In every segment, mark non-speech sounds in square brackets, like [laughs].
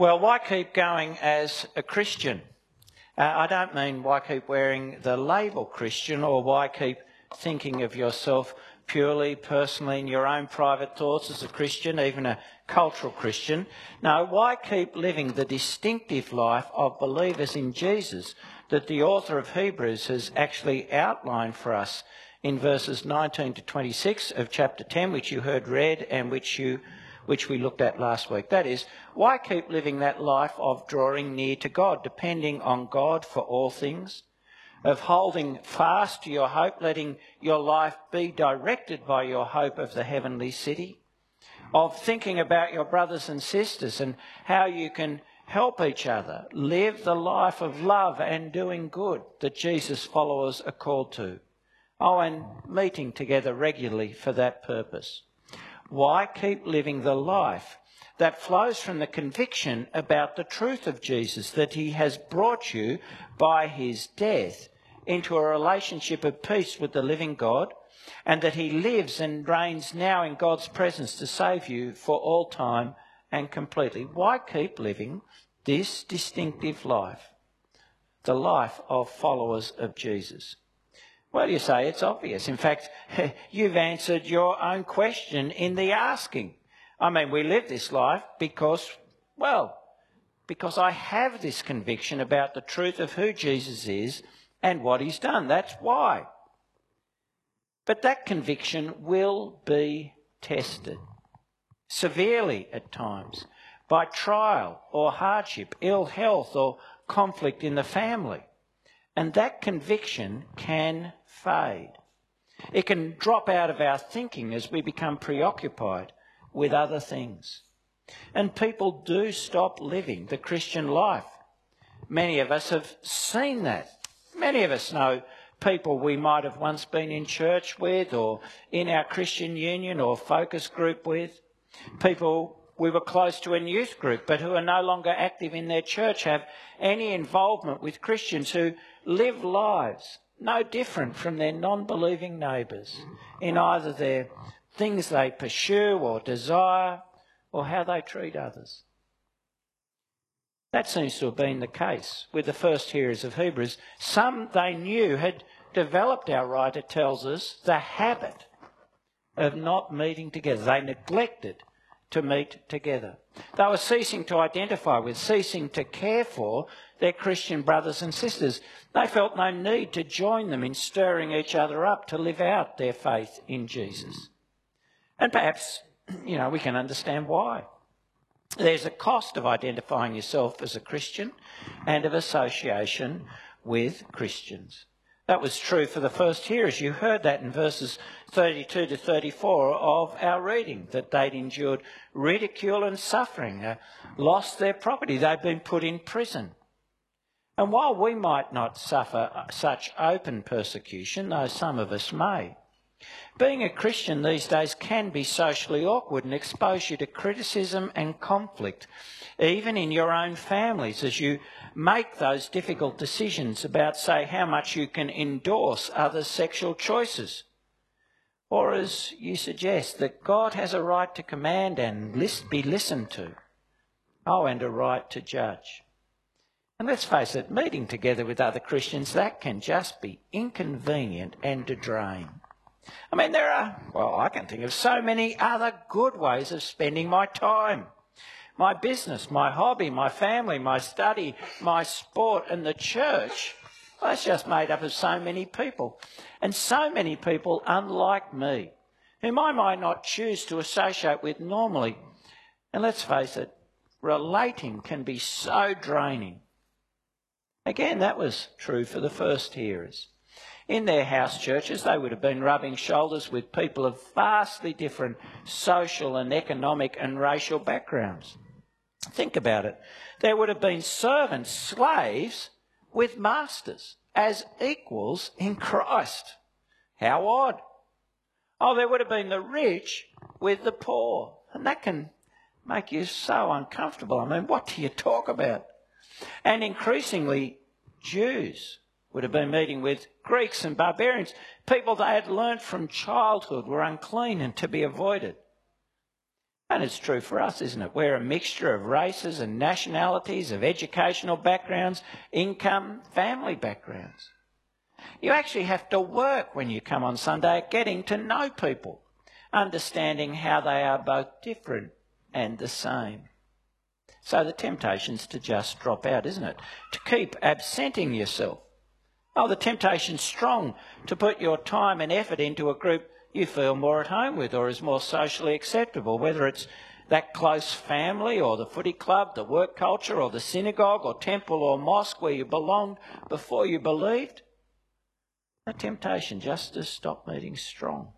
Well, why keep going as a Christian? Uh, I don't mean why keep wearing the label Christian or why keep thinking of yourself purely, personally, in your own private thoughts as a Christian, even a cultural Christian. No, why keep living the distinctive life of believers in Jesus that the author of Hebrews has actually outlined for us in verses 19 to 26 of chapter 10, which you heard read and which you which we looked at last week. That is, why keep living that life of drawing near to God, depending on God for all things, of holding fast to your hope, letting your life be directed by your hope of the heavenly city, of thinking about your brothers and sisters and how you can help each other, live the life of love and doing good that Jesus' followers are called to. Oh, and meeting together regularly for that purpose. Why keep living the life that flows from the conviction about the truth of Jesus, that he has brought you by his death into a relationship of peace with the living God, and that he lives and reigns now in God's presence to save you for all time and completely? Why keep living this distinctive life, the life of followers of Jesus? Well, you say it's obvious. In fact, [laughs] you've answered your own question in the asking. I mean, we live this life because, well, because I have this conviction about the truth of who Jesus is and what he's done. That's why. But that conviction will be tested severely at times by trial or hardship, ill health or conflict in the family. And that conviction can fade. It can drop out of our thinking as we become preoccupied with other things. And people do stop living the Christian life. Many of us have seen that. Many of us know people we might have once been in church with or in our Christian union or focus group with. People we were close to in youth group but who are no longer active in their church have any involvement with Christians who live lives no different from their non believing neighbours in either their things they pursue or desire or how they treat others. That seems to have been the case with the first hearers of Hebrews. Some they knew had developed, our writer tells us, the habit of not meeting together. They neglected to meet together. They were ceasing to identify with, ceasing to care for their Christian brothers and sisters. They felt no need to join them in stirring each other up to live out their faith in Jesus. And perhaps, [clears throat] you know, we can understand why. There's a cost of identifying yourself as a Christian and of association with Christians. That was true for the first hearers. You heard that in verses 32 to 34 of our reading, that they'd endured ridicule and suffering, uh, lost their property, they'd been put in prison. And while we might not suffer uh, such open persecution, though some of us may, being a Christian these days can be socially awkward and expose you to criticism and conflict, even in your own families, as you make those difficult decisions about, say, how much you can endorse others' sexual choices. Or as you suggest, that God has a right to command and list, be listened to. Oh, and a right to judge. And let's face it, meeting together with other Christians, that can just be inconvenient and a drain. I mean, there are, well, I can think of so many other good ways of spending my time. My business, my hobby, my family, my study, my sport, and the church. Well, that's just made up of so many people. And so many people unlike me, whom I might not choose to associate with normally. And let's face it, relating can be so draining. Again, that was true for the first hearers. In their house churches, they would have been rubbing shoulders with people of vastly different social and economic and racial backgrounds. Think about it. There would have been servants, slaves, with masters as equals in Christ. How odd. Oh, there would have been the rich with the poor. And that can make you so uncomfortable. I mean, what do you talk about? And increasingly, Jews would have been meeting with Greeks and barbarians. People they had learnt from childhood were unclean and to be avoided. And it's true for us, isn't it? We're a mixture of races and nationalities, of educational backgrounds, income, family backgrounds. You actually have to work when you come on Sunday at getting to know people, understanding how they are both different and the same. So the temptation's to just drop out, isn't it? To keep absenting yourself. Oh, the temptation's strong to put your time and effort into a group you feel more at home with or is more socially acceptable, whether it's that close family or the footy club, the work culture or the synagogue or temple or mosque where you belonged before you believed. The temptation just to stop meeting strong.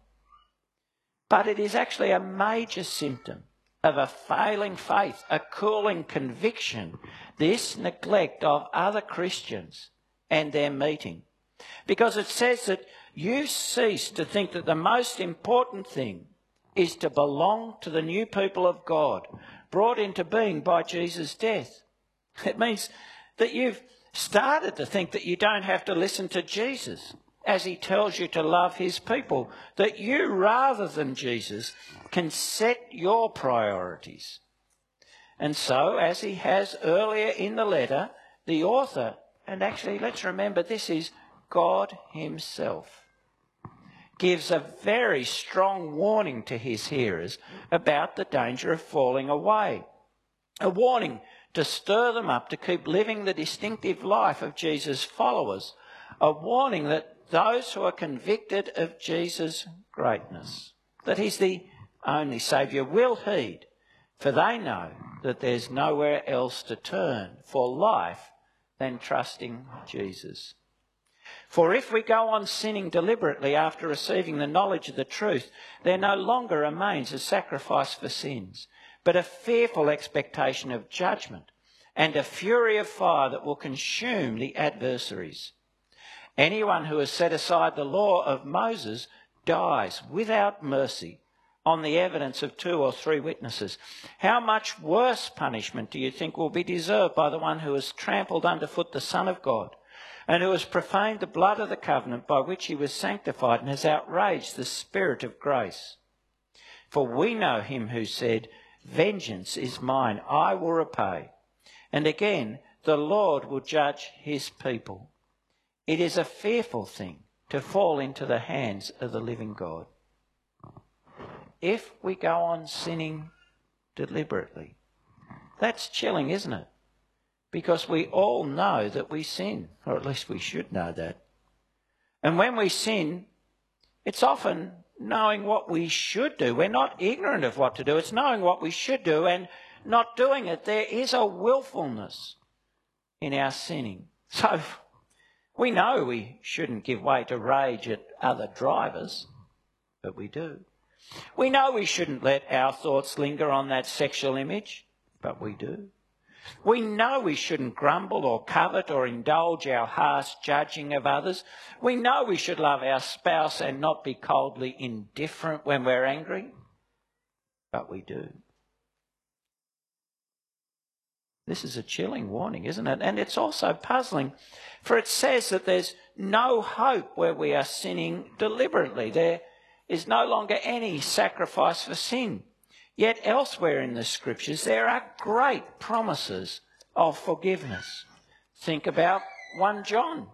But it is actually a major symptom of a failing faith, a cooling conviction, this neglect of other Christians and their meeting. Because it says that you cease to think that the most important thing is to belong to the new people of God, brought into being by Jesus' death. It means that you've started to think that you don't have to listen to Jesus as he tells you to love his people, that you, rather than Jesus, can set your priorities. And so, as he has earlier in the letter, the author, and actually let's remember this is God himself, gives a very strong warning to his hearers about the danger of falling away. A warning to stir them up to keep living the distinctive life of Jesus' followers. A warning that those who are convicted of Jesus' greatness, that he's the only Saviour, will heed, for they know that there's nowhere else to turn for life than trusting Jesus. For if we go on sinning deliberately after receiving the knowledge of the truth, there no longer remains a sacrifice for sins, but a fearful expectation of judgment and a fury of fire that will consume the adversaries. Anyone who has set aside the law of Moses dies without mercy on the evidence of two or three witnesses. How much worse punishment do you think will be deserved by the one who has trampled underfoot the Son of God and who has profaned the blood of the covenant by which he was sanctified and has outraged the Spirit of grace? For we know him who said, Vengeance is mine, I will repay. And again, the Lord will judge his people. It is a fearful thing to fall into the hands of the living God. If we go on sinning deliberately, that's chilling, isn't it? Because we all know that we sin, or at least we should know that. And when we sin, it's often knowing what we should do. We're not ignorant of what to do, it's knowing what we should do and not doing it. There is a willfulness in our sinning. So we know we shouldn't give way to rage at other drivers, but we do. We know we shouldn't let our thoughts linger on that sexual image, but we do. We know we shouldn't grumble or covet or indulge our harsh judging of others. We know we should love our spouse and not be coldly indifferent when we're angry, but we do. This is a chilling warning, isn't it? And it's also puzzling, for it says that there's no hope where we are sinning deliberately. There is no longer any sacrifice for sin. Yet elsewhere in the scriptures, there are great promises of forgiveness. Think about 1 John.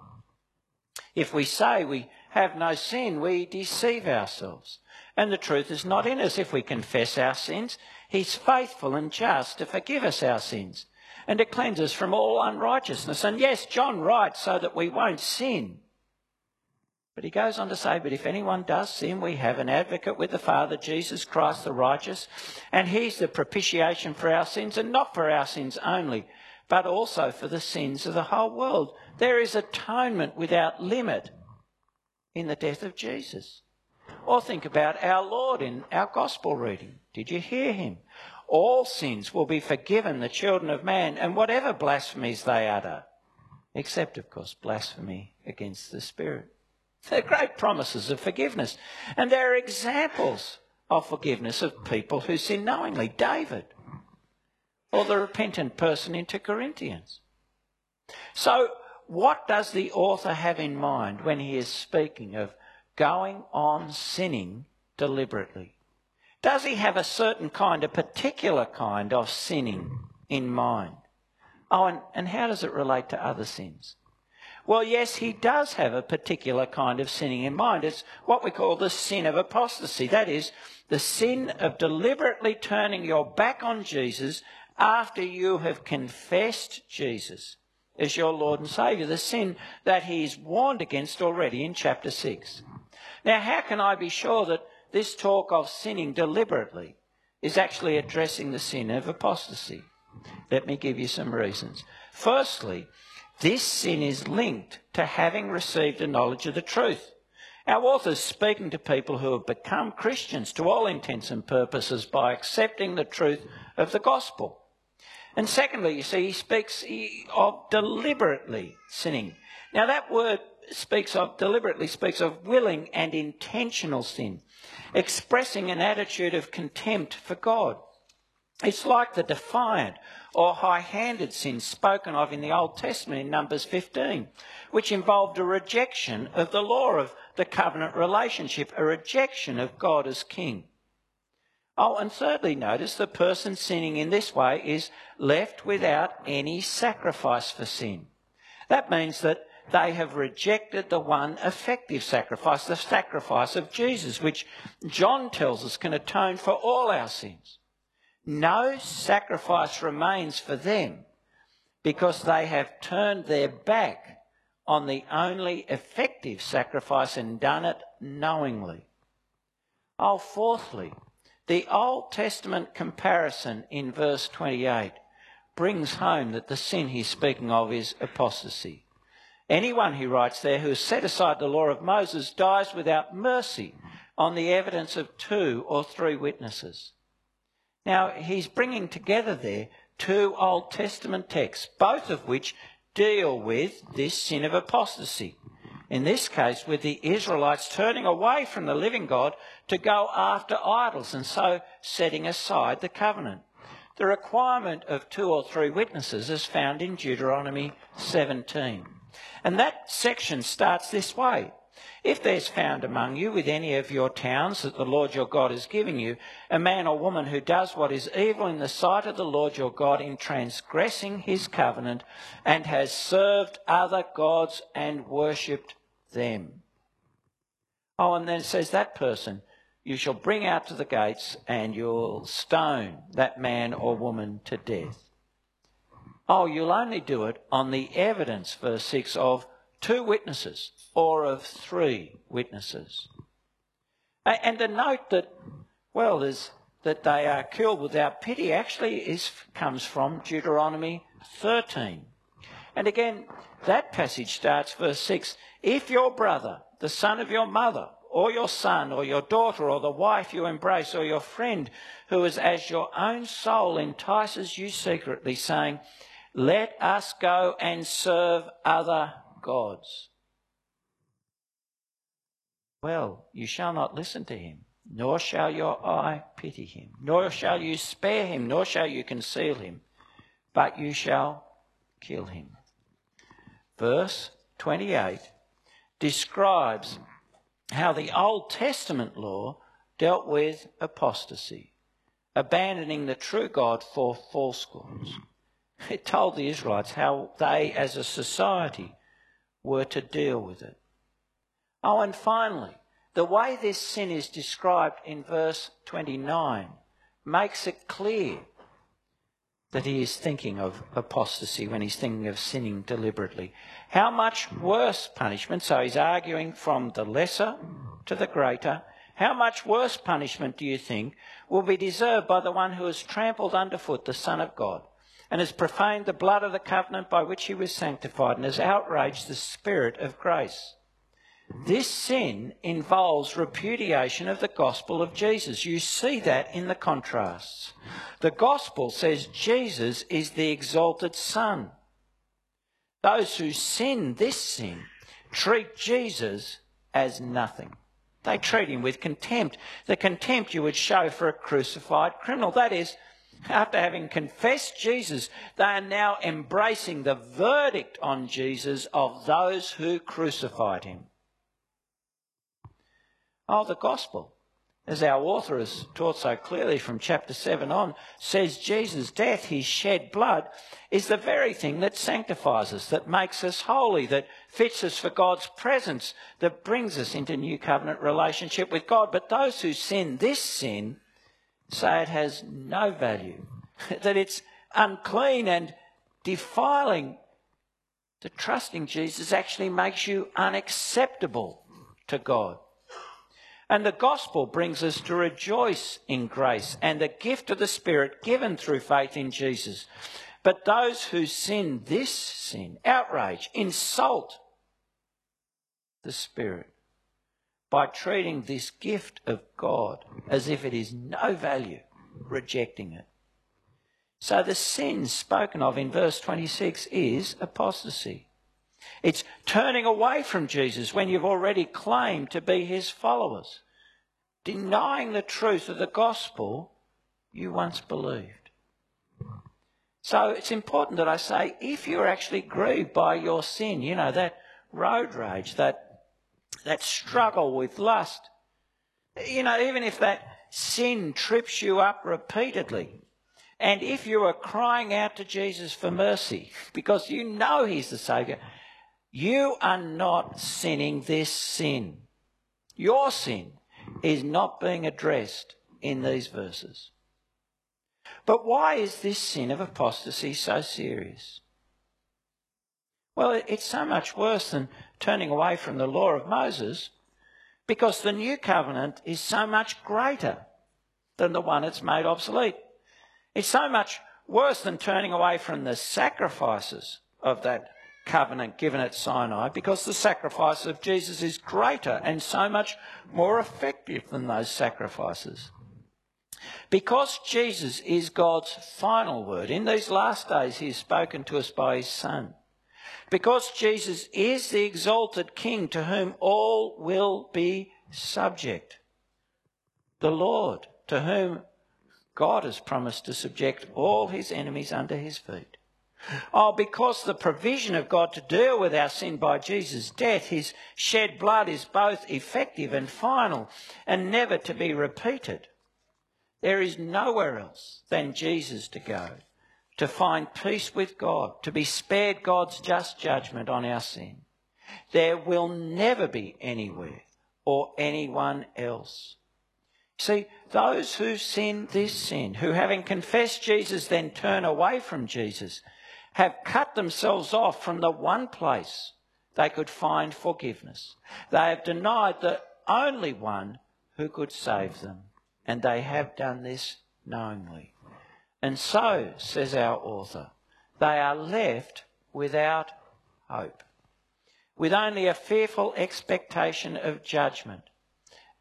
If we say we have no sin, we deceive ourselves. And the truth is not in us. If we confess our sins, He's faithful and just to forgive us our sins and to cleanse us from all unrighteousness. And yes, John writes so that we won't sin. But he goes on to say, But if anyone does sin, we have an advocate with the Father, Jesus Christ the righteous, and he's the propitiation for our sins, and not for our sins only, but also for the sins of the whole world. There is atonement without limit in the death of Jesus. Or think about our Lord in our gospel reading. Did you hear him? all sins will be forgiven the children of man and whatever blasphemies they utter, except, of course, blasphemy against the Spirit. They're great promises of forgiveness. And there are examples of forgiveness of people who sin knowingly. David, or the repentant person in 2 Corinthians. So, what does the author have in mind when he is speaking of going on sinning deliberately? Does he have a certain kind, a particular kind of sinning in mind? Oh, and, and how does it relate to other sins? Well, yes, he does have a particular kind of sinning in mind. It's what we call the sin of apostasy. That is, the sin of deliberately turning your back on Jesus after you have confessed Jesus as your Lord and Saviour. The sin that he's warned against already in chapter 6. Now, how can I be sure that this talk of sinning deliberately is actually addressing the sin of apostasy? Let me give you some reasons. Firstly, this sin is linked to having received a knowledge of the truth. Our author is speaking to people who have become Christians to all intents and purposes by accepting the truth of the gospel. And secondly, you see, he speaks of deliberately sinning. Now, that word speaks of, deliberately speaks of willing and intentional sin, expressing an attitude of contempt for God. It's like the defiant or high handed sin spoken of in the Old Testament in Numbers 15, which involved a rejection of the law of the covenant relationship, a rejection of God as king. Oh, and thirdly, notice the person sinning in this way is left without any sacrifice for sin. That means that they have rejected the one effective sacrifice, the sacrifice of Jesus, which John tells us can atone for all our sins. No sacrifice remains for them because they have turned their back on the only effective sacrifice and done it knowingly. Oh, fourthly, the Old Testament comparison in verse 28 brings home that the sin he's speaking of is apostasy. Anyone, he writes there, who has set aside the law of Moses dies without mercy on the evidence of two or three witnesses. Now, he's bringing together there two Old Testament texts, both of which deal with this sin of apostasy. In this case, with the Israelites turning away from the living God to go after idols and so setting aside the covenant. The requirement of two or three witnesses is found in Deuteronomy 17. And that section starts this way if there's found among you with any of your towns that the Lord your God is giving you, a man or woman who does what is evil in the sight of the Lord your God in transgressing his covenant and has served other gods and worshipped them. Oh, and then it says that person you shall bring out to the gates and you'll stone that man or woman to death. Oh, you'll only do it on the evidence, verse 6, of two witnesses or of three witnesses. And the note that, well, that they are killed without pity actually is, comes from Deuteronomy 13. And again, that passage starts verse 6 If your brother, the son of your mother, or your son, or your daughter, or the wife you embrace, or your friend who is as your own soul entices you secretly, saying, Let us go and serve other gods. Well, you shall not listen to him, nor shall your eye pity him, nor shall you spare him, nor shall you conceal him, but you shall kill him. Verse 28 describes how the Old Testament law dealt with apostasy, abandoning the true God for false gods. It told the Israelites how they, as a society, were to deal with it. Oh, and finally, the way this sin is described in verse 29 makes it clear that he is thinking of apostasy when he's thinking of sinning deliberately. How much worse punishment, so he's arguing from the lesser to the greater, how much worse punishment do you think will be deserved by the one who has trampled underfoot the Son of God? And has profaned the blood of the covenant by which he was sanctified and has outraged the Spirit of grace. This sin involves repudiation of the gospel of Jesus. You see that in the contrasts. The gospel says Jesus is the exalted Son. Those who sin this sin treat Jesus as nothing. They treat him with contempt, the contempt you would show for a crucified criminal. That is, after having confessed Jesus, they are now embracing the verdict on Jesus of those who crucified him. Oh, the gospel as our author has taught so clearly from chapter 7 on, says Jesus' death, his shed blood, is the very thing that sanctifies us, that makes us holy, that fits us for God's presence, that brings us into new covenant relationship with God. But those who sin this sin say it has no value, [laughs] that it's unclean and defiling. The trusting Jesus actually makes you unacceptable to God. And the gospel brings us to rejoice in grace and the gift of the Spirit given through faith in Jesus. But those who sin this sin, outrage, insult the Spirit by treating this gift of God as if it is no value, rejecting it. So the sin spoken of in verse 26 is apostasy. It's turning away from Jesus when you've already claimed to be his followers, denying the truth of the gospel you once believed. So it's important that I say if you're actually grieved by your sin, you know, that road rage, that, that struggle with lust, you know, even if that sin trips you up repeatedly, and if you are crying out to Jesus for mercy because you know He's the Saviour, you are not sinning this sin. Your sin is not being addressed in these verses. But why is this sin of apostasy so serious? Well, it's so much worse than turning away from the law of Moses because the new covenant is so much greater than the one it's made obsolete. It's so much worse than turning away from the sacrifices of that covenant given at Sinai because the sacrifice of Jesus is greater and so much more effective than those sacrifices. Because Jesus is God's final word, in these last days he has spoken to us by his Son. Because Jesus is the exalted King to whom all will be subject. The Lord to whom God has promised to subject all his enemies under his feet. Oh, because the provision of God to deal with our sin by Jesus' death, his shed blood is both effective and final and never to be repeated. There is nowhere else than Jesus to go to find peace with God, to be spared God's just judgment on our sin. There will never be anywhere or anyone else. See, those who sin this sin, who having confessed Jesus then turn away from Jesus, have cut themselves off from the one place they could find forgiveness. They have denied the only one who could save them, and they have done this knowingly. And so, says our author, they are left without hope, with only a fearful expectation of judgment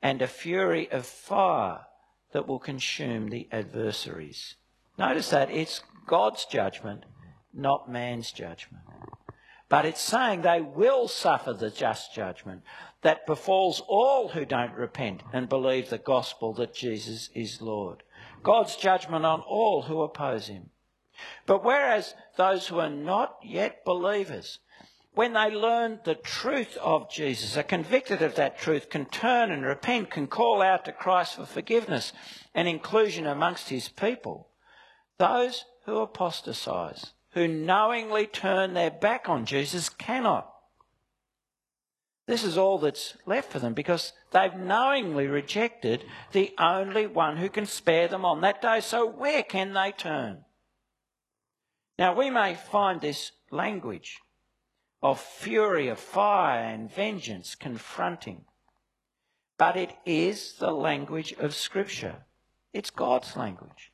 and a fury of fire that will consume the adversaries. Notice that it's God's judgment not man's judgment. But it's saying they will suffer the just judgment that befalls all who don't repent and believe the gospel that Jesus is Lord. God's judgment on all who oppose him. But whereas those who are not yet believers, when they learn the truth of Jesus, are convicted of that truth, can turn and repent, can call out to Christ for forgiveness and inclusion amongst his people, those who apostatize who knowingly turn their back on Jesus cannot. This is all that's left for them because they've knowingly rejected the only one who can spare them on that day. So, where can they turn? Now, we may find this language of fury, of fire, and vengeance confronting, but it is the language of Scripture. It's God's language.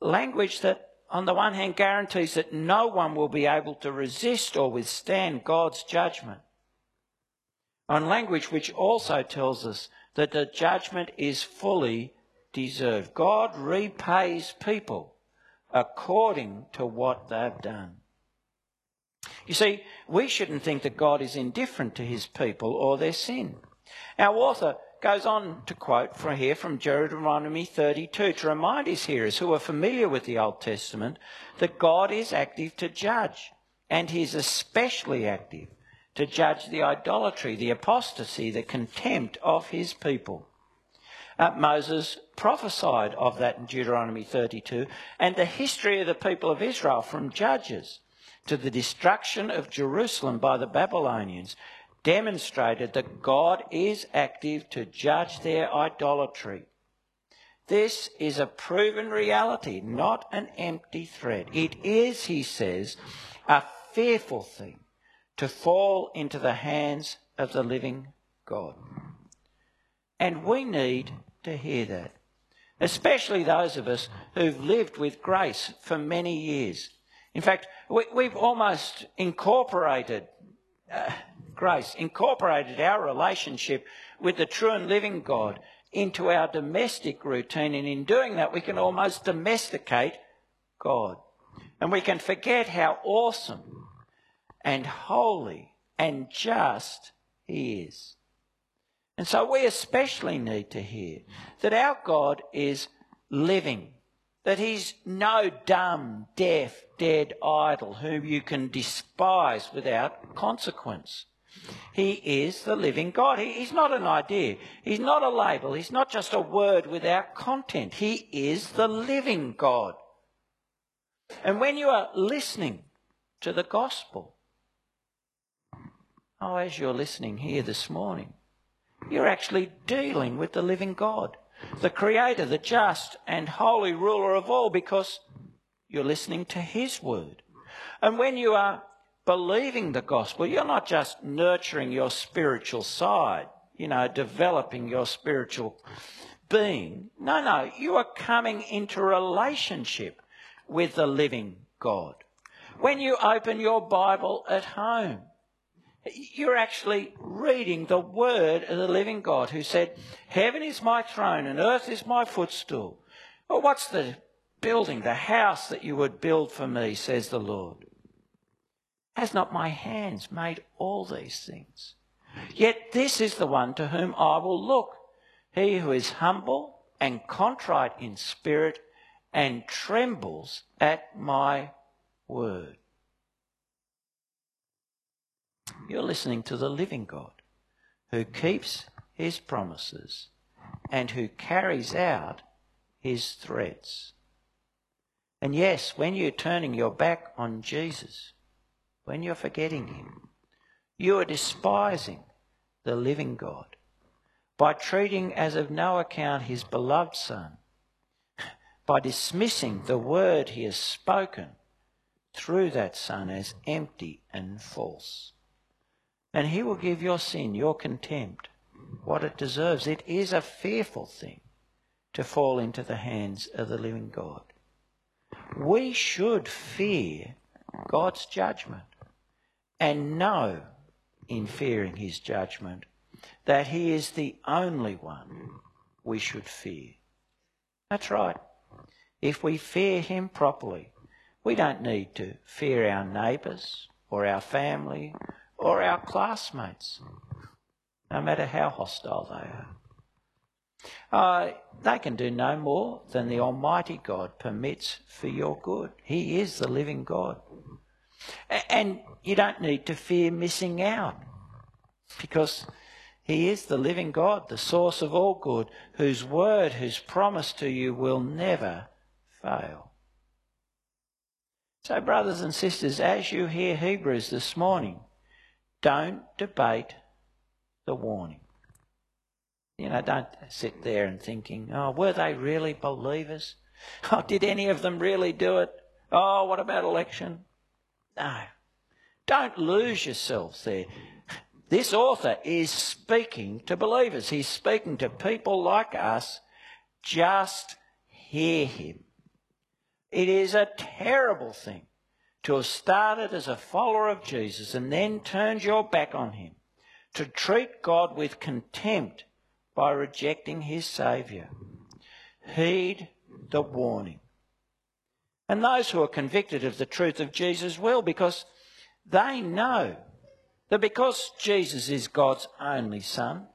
Language that on the one hand, guarantees that no one will be able to resist or withstand God's judgment. On language which also tells us that the judgment is fully deserved. God repays people according to what they've done. You see, we shouldn't think that God is indifferent to his people or their sin. Our author goes on to quote from here from Deuteronomy 32 to remind his hearers who are familiar with the Old Testament that God is active to judge, and he is especially active to judge the idolatry, the apostasy, the contempt of his people. Uh, Moses prophesied of that in Deuteronomy 32, and the history of the people of Israel from Judges to the destruction of Jerusalem by the Babylonians demonstrated that God is active to judge their idolatry. This is a proven reality, not an empty threat. It is, he says, a fearful thing to fall into the hands of the living God. And we need to hear that, especially those of us who've lived with grace for many years. In fact, we, have almost incorporated uh, grace, incorporated our relationship with the true and living God into our domestic routine. And in doing that, we can almost domesticate God. And we can forget how awesome and holy and just He is. And so we especially need to hear that our God is living, that He's no dumb, deaf, dead idol whom you can despise without consequence. He is the living God. He, he's not an idea. He's not a label. He's not just a word without content. He is the living God. And when you are listening to the gospel, oh, as you're listening here this morning, you're actually dealing with the living God, the creator, the just and holy ruler of all, because you're listening to his word. And when you are believing the gospel, you're not just nurturing your spiritual side, you know, developing your spiritual being. No, no, you are coming into relationship with the living God. When you open your Bible at home, you're actually reading the word of the living God who said, Heaven is my throne and earth is my footstool. Well, what's the building, the house that you would build for me, says the Lord? Has not my hands made all these things? Yet this is the one to whom I will look, he who is humble and contrite in spirit and trembles at my word. You're listening to the living God who keeps his promises and who carries out his threats. And yes, when you're turning your back on Jesus, when you're forgetting Him. You are despising the living God by treating as of no account His beloved Son, [laughs] by dismissing the word He has spoken through that Son as empty and false. And He will give your sin, your contempt, what it deserves. It is a fearful thing to fall into the hands of the living God. We should fear God's judgment and know in fearing his judgment that he is the only one we should fear. That's right. If we fear him properly, we don't need to fear our neighbours or our family or our classmates, no matter how hostile they are. Uh, they can do no more than the Almighty God permits for your good. He is the living God. And you don't need to fear missing out because He is the living God, the source of all good, whose word, whose promise to you will never fail. So, brothers and sisters, as you hear Hebrews this morning, don't debate the warning. You know, don't sit there and thinking, oh, were they really believers? Oh, did any of them really do it? Oh, what about election? No. Don't lose yourselves there. This author is speaking to believers. He's speaking to people like us. Just hear him. It is a terrible thing to have started as a follower of Jesus and then turned your back on him, to treat God with contempt by rejecting his Saviour. Heed the warning. And those who are convicted of the truth of Jesus will, because they know that because Jesus is God's only Son,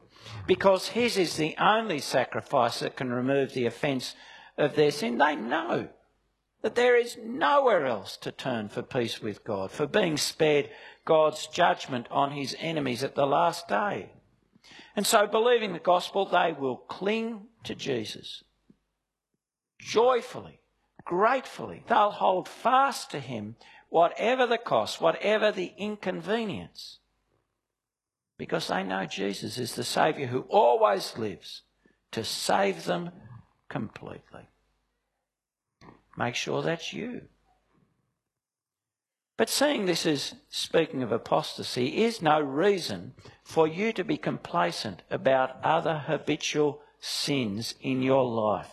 because His is the only sacrifice that can remove the offence of their sin, they know that there is nowhere else to turn for peace with God, for being spared God's judgment on His enemies at the last day. And so, believing the gospel, they will cling to Jesus joyfully, gratefully. They'll hold fast to him, whatever the cost, whatever the inconvenience, because they know Jesus is the Saviour who always lives to save them completely. Make sure that's you. But seeing this as speaking of apostasy is no reason for you to be complacent about other habitual sins in your life,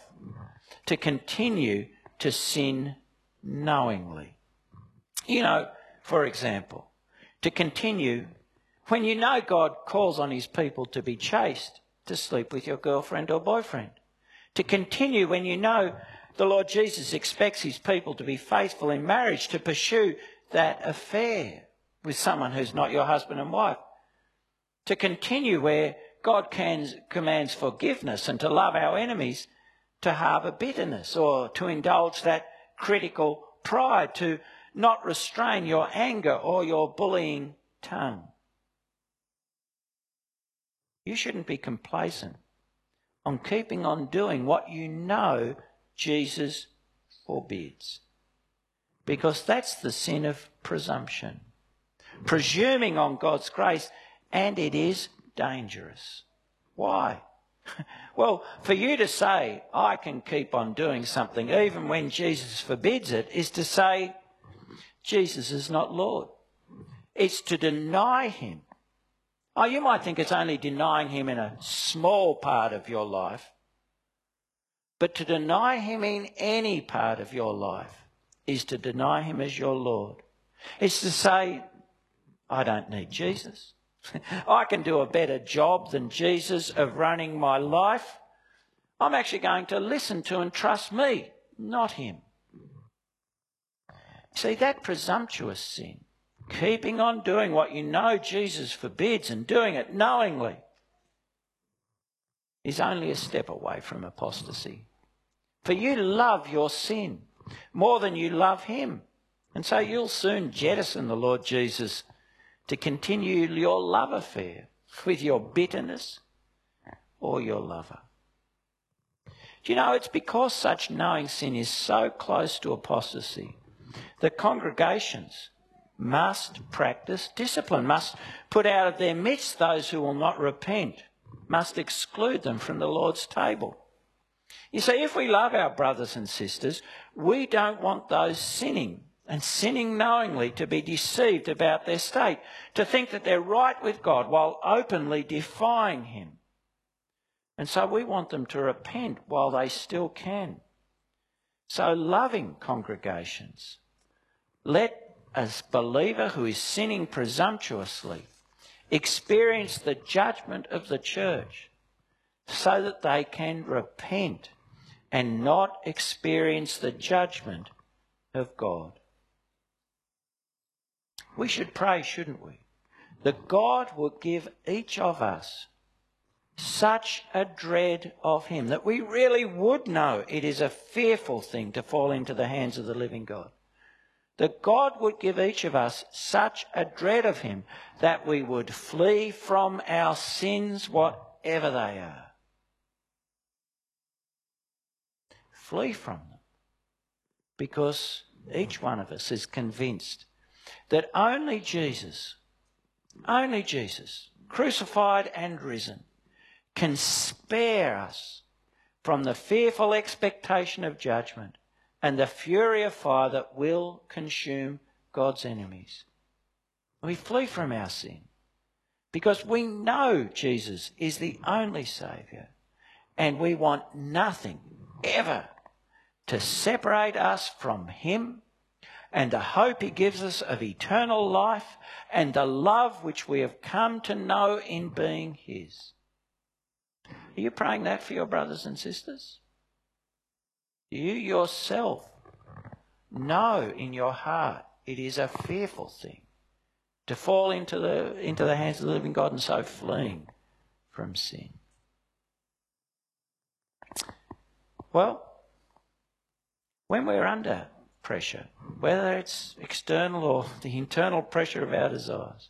to continue to sin knowingly. You know, for example, to continue when you know God calls on his people to be chaste, to sleep with your girlfriend or boyfriend. To continue when you know the Lord Jesus expects his people to be faithful in marriage, to pursue that affair with someone who's not your husband and wife. To continue where God can, commands forgiveness and to love our enemies, to harbour bitterness or to indulge that critical pride, to not restrain your anger or your bullying tongue. You shouldn't be complacent on keeping on doing what you know Jesus forbids. Because that's the sin of presumption. Presuming on God's grace, and it is dangerous. Why? [laughs] Well, for you to say, I can keep on doing something even when Jesus forbids it, is to say, Jesus is not Lord. It's to deny him Oh, you might think it's only denying him in a small part of your life. But to deny him in any part of your life is to deny him as your Lord. It's to say, I don't need Jesus. [laughs] I can do a better job than Jesus of running my life. I'm actually going to listen to and trust me, not him. See, that presumptuous sin keeping on doing what you know Jesus forbids and doing it knowingly is only a step away from apostasy. For you love your sin more than you love Him. And so you'll soon jettison the Lord Jesus to continue your love affair with your bitterness or your lover. Do you know, it's because such knowing sin is so close to apostasy that congregations must practice discipline, must put out of their midst those who will not repent, must exclude them from the Lord's table. You see, if we love our brothers and sisters, we don't want those sinning and sinning knowingly to be deceived about their state, to think that they're right with God while openly defying Him. And so we want them to repent while they still can. So, loving congregations, let a believer who is sinning presumptuously experience the judgment of the church so that they can repent and not experience the judgment of God. We should pray, shouldn't we? That God will give each of us such a dread of Him that we really would know it is a fearful thing to fall into the hands of the living God that God would give each of us such a dread of Him that we would flee from our sins, whatever they are. Flee from them. Because each one of us is convinced that only Jesus, only Jesus, crucified and risen, can spare us from the fearful expectation of judgment and the fury of fire that will consume God's enemies. We flee from our sin because we know Jesus is the only Saviour and we want nothing ever to separate us from Him and the hope He gives us of eternal life and the love which we have come to know in being His. Are you praying that for your brothers and sisters? You yourself know in your heart it is a fearful thing to fall into the, into the hands of the living God and so fleeing from sin. Well, when we're under pressure, whether it's external or the internal pressure of our desires,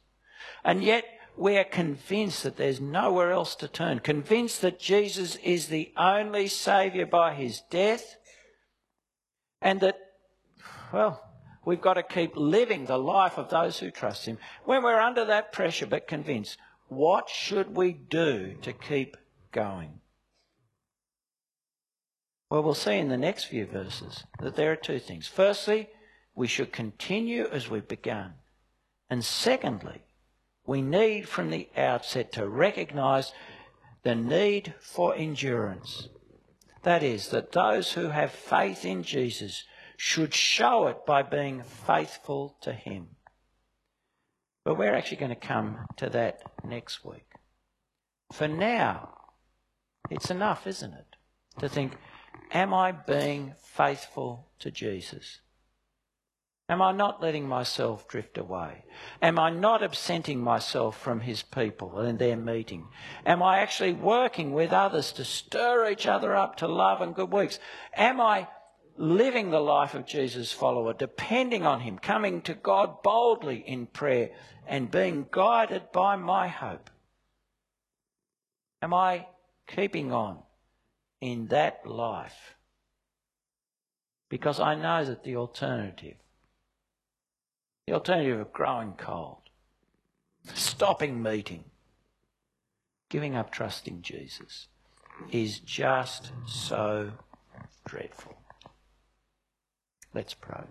and yet we are convinced that there's nowhere else to turn, convinced that Jesus is the only Saviour by his death, and that, well, we've got to keep living the life of those who trust him. When we're under that pressure but convinced, what should we do to keep going? Well, we'll see in the next few verses that there are two things. Firstly, we should continue as we've begun. And secondly, we need from the outset to recognise the need for endurance. That is, that those who have faith in Jesus should show it by being faithful to Him. But we're actually going to come to that next week. For now, it's enough, isn't it? To think, am I being faithful to Jesus? Am I not letting myself drift away? Am I not absenting myself from his people and their meeting? Am I actually working with others to stir each other up to love and good works? Am I living the life of Jesus' follower, depending on him, coming to God boldly in prayer and being guided by my hope? Am I keeping on in that life? Because I know that the alternative the alternative of growing cold, stopping meeting, giving up trusting Jesus is just so dreadful. Let's pray.